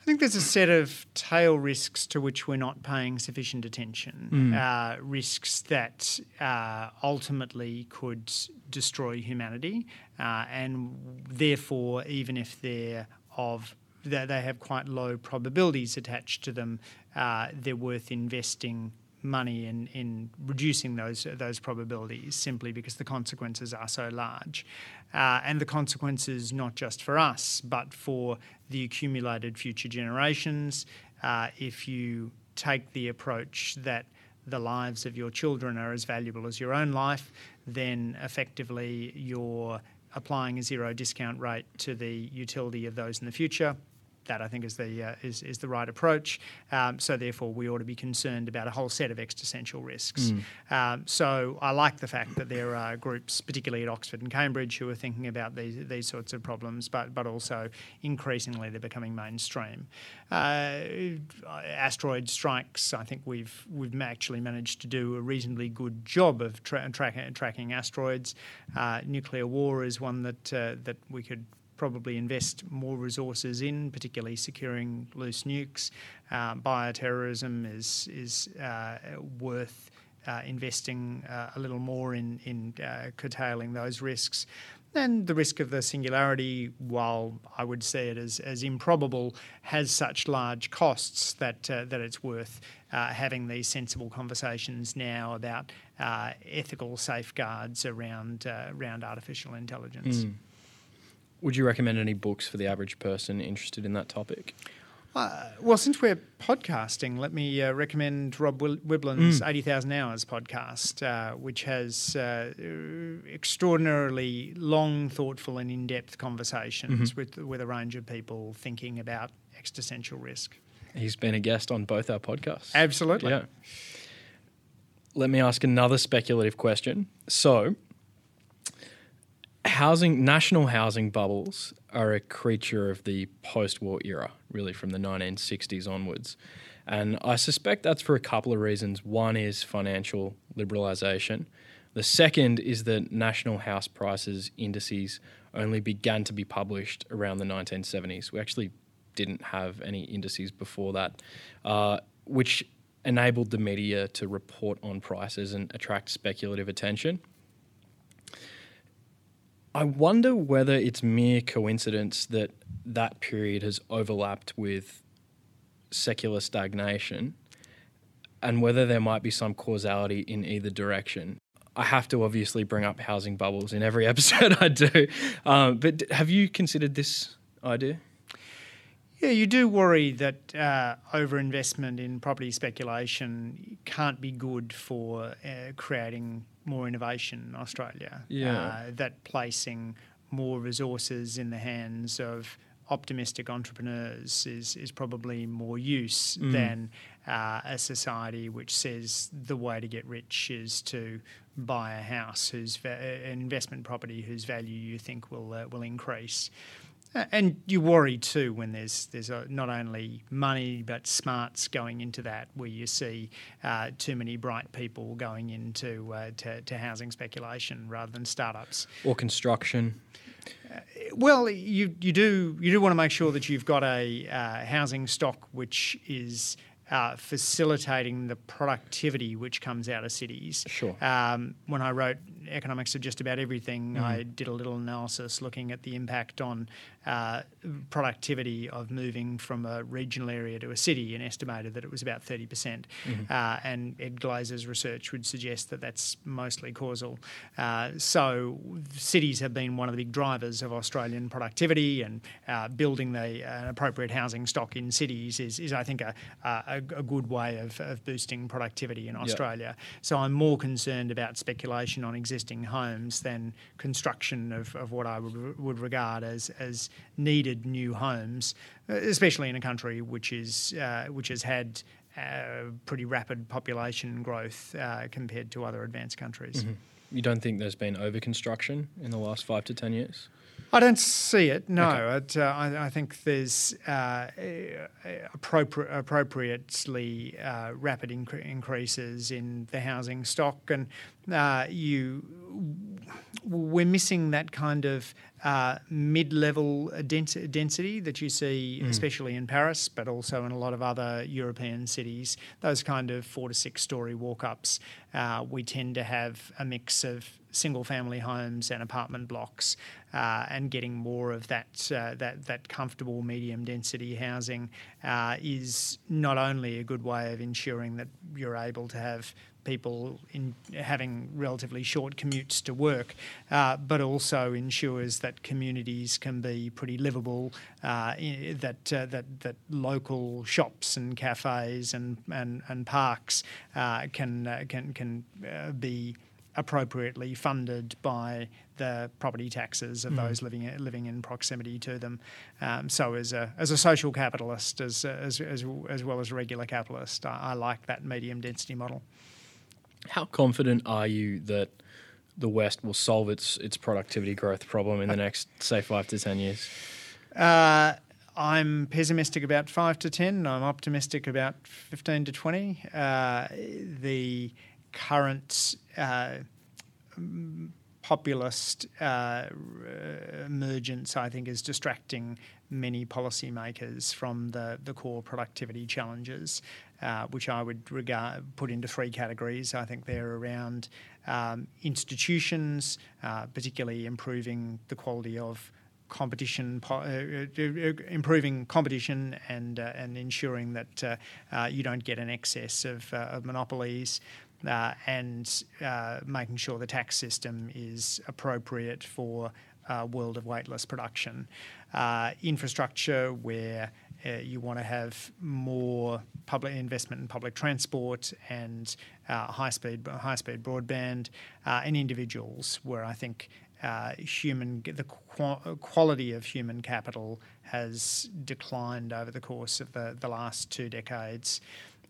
I think there's a set of tail risks to which we're not paying sufficient attention. Mm. Uh, risks that uh, ultimately could destroy humanity, uh, and therefore, even if they're of that they have quite low probabilities attached to them, uh, they're worth investing money in, in reducing those those probabilities simply because the consequences are so large, uh, and the consequences not just for us but for the accumulated future generations. Uh, if you take the approach that the lives of your children are as valuable as your own life, then effectively you're applying a zero discount rate to the utility of those in the future that I think is the uh, is, is the right approach. Um, so therefore, we ought to be concerned about a whole set of existential risks. Mm. Um, so I like the fact that there are groups, particularly at Oxford and Cambridge, who are thinking about these these sorts of problems, but but also increasingly they're becoming mainstream. Uh, asteroid strikes. I think we've we've actually managed to do a reasonably good job of tra- tra- tracking asteroids. Uh, nuclear war is one that uh, that we could probably invest more resources in, particularly securing loose nukes. Uh, bioterrorism is is uh, worth uh, investing uh, a little more in in uh, curtailing those risks. And the risk of the singularity, while I would see it as, as improbable, has such large costs that uh, that it's worth having these sensible conversations now about ethical safeguards around around artificial intelligence. Mm. Would you recommend any books for the average person interested in that topic? Uh, well, since we're podcasting, let me uh, recommend Rob Wiblin's mm. 80,000 Hours podcast, uh, which has uh, extraordinarily long, thoughtful, and in depth conversations mm-hmm. with, with a range of people thinking about existential risk. He's been a guest on both our podcasts. Absolutely. Yeah. Let me ask another speculative question. So, housing national housing bubbles are a creature of the post-war era, really from the 1960s onwards. And I suspect that's for a couple of reasons. One is financial liberalisation. The second is that national house prices indices only began to be published around the 1970s. We actually didn't have any indices before that, uh, which enabled the media to report on prices and attract speculative attention. I wonder whether it's mere coincidence that that period has overlapped with secular stagnation and whether there might be some causality in either direction. I have to obviously bring up housing bubbles in every episode I do. Um, but have you considered this idea? Yeah, you do worry that uh, overinvestment in property speculation can't be good for uh, creating more innovation in Australia. Yeah. Uh, that placing more resources in the hands of optimistic entrepreneurs is, is probably more use mm. than uh, a society which says the way to get rich is to buy a house whose va- an investment property whose value you think will uh, will increase. And you worry too when there's there's a, not only money but smarts going into that, where you see uh, too many bright people going into uh, to, to, housing speculation rather than startups or construction. Uh, well, you you do you do want to make sure that you've got a uh, housing stock which is uh, facilitating the productivity which comes out of cities. Sure. Um, when I wrote Economics of Just About Everything, mm. I did a little analysis looking at the impact on uh, productivity of moving from a regional area to a city and estimated that it was about 30%. mm hmm uh, and Ed Glaeser's research would suggest that that's mostly causal. Uh, so cities have been one of the big drivers of Australian productivity and uh, building the uh, appropriate housing stock in cities is, is I think, a, a, a good way of, of, boosting productivity in Australia. Yep. So I'm more concerned about speculation on existing homes than construction of, of what I would, would regard as, as needed new homes, especially in a country which is uh, which has had uh, pretty rapid population growth uh, compared to other advanced countries. Mm-hmm. You don't think there's been overconstruction in the last five to ten years? I don't see it. No, okay. uh, I, I, think there's uh, appropri- appropriately uh, rapid inc- increases in the housing stock, and uh, you we're missing that kind of uh, mid-level dens- density that you see, mm. especially in Paris, but also in a lot of other European cities. Those kind of four to six story walk-ups. Uh, we tend to have a mix of single-family homes and apartment blocks, uh, and getting more of that uh, that that comfortable medium-density housing uh, is not only a good way of ensuring that you're able to have people in having relatively short commutes to work, uh, but also ensures that communities can be pretty livable, uh, that, uh, that, that local shops and cafes and, and, and parks uh, can, uh, can, can uh, be appropriately funded by the property taxes of mm. those living living in proximity to them. Um, so, as a as a social capitalist, as as as, as well as a regular capitalist, I, I like that medium density model. How confident are you that the West will solve its its productivity growth problem in the next, say, five to ten years? Uh, I'm pessimistic about five to ten. I'm optimistic about fifteen to twenty. Uh, the current uh, populist uh, emergence, I think, is distracting many policymakers from the, the core productivity challenges, uh, which I would regard put into three categories. I think they're around um, institutions, uh, particularly improving the quality of competition, uh, uh, improving competition and uh, and ensuring that uh, uh, you don't get an excess of, uh, of monopolies. and making sure the tax system is appropriate for a world of weightless production uh, infrastructure where uh, you want to have more public investment in public transport and uh, high speed high speed broadband uh, and individuals, where I think uh, human the qu- quality of human capital has declined over the course of the, the last two decades.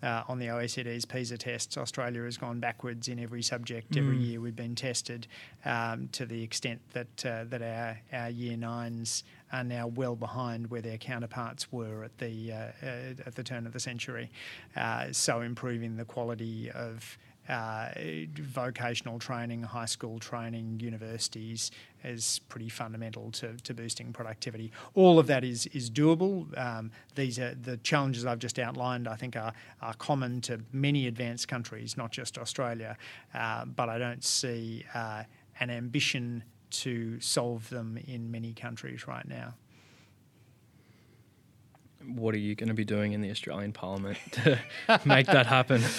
Uh, on the OECD's PISA tests, Australia has gone backwards in every subject. Every Mm. year we've been tested um, to the extent that uh, that our, our year nines are now well behind where their counterparts were at the uh, uh, at the turn of the century. Uh, so improving the quality of uh, vocational training, high school training, universities is pretty fundamental to, to boosting productivity. All of that is is doable. Um, these are the challenges I've just outlined. I think are are common to many advanced countries, not just Australia. Uh, but I don't see uh, an ambition to solve them in many countries right now. What are you going to be doing in the Australian Parliament to make that happen?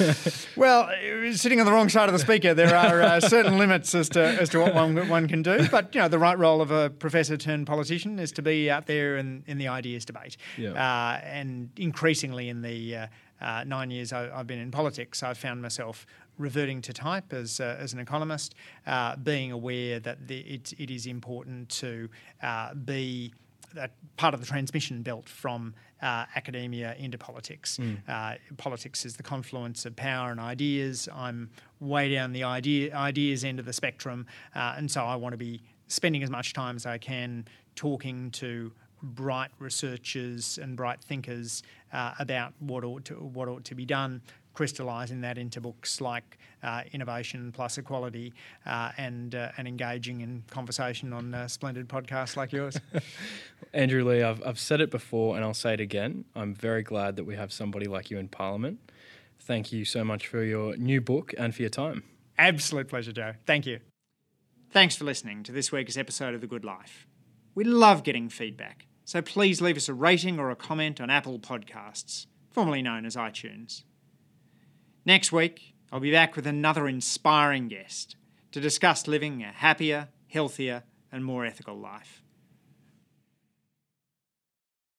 Well, sitting on the wrong side of the speaker, there are uh, certain limits as to as to what one one can do. But you know, the right role of a professor turned politician is to be out there in, in the ideas debate. Yeah. Uh, and increasingly in the uh, uh, nine years I, I've been in politics, I've found myself reverting to type as, uh, as an economist, uh, being aware that the, it, it is important to uh, be that part of the transmission belt from uh, academia into politics. Uh, politics is the confluence of power and ideas. I'm way down the idea ideas end of the spectrum, uh, and so I want to be spending as much time as I can talking to bright researchers and bright thinkers uh, about what ought to what ought to be done, crystallising that into books like uh, Innovation Plus Equality, uh, and uh, and engaging in conversation on uh, splendid podcasts like yours. Andrew Leigh, I've, I've said it before and I'll say it again. I'm very glad that we have somebody like you in Parliament. Thank you so much for your new book and for your time. Absolute pleasure, Joe. Thank you. Thanks for listening to this week's episode of The Good Life. We love getting feedback, so please leave us a rating or a comment on Apple Podcasts, formerly known as iTunes. Next week, I'll be back with another inspiring guest to discuss living a happier, healthier, and more ethical life.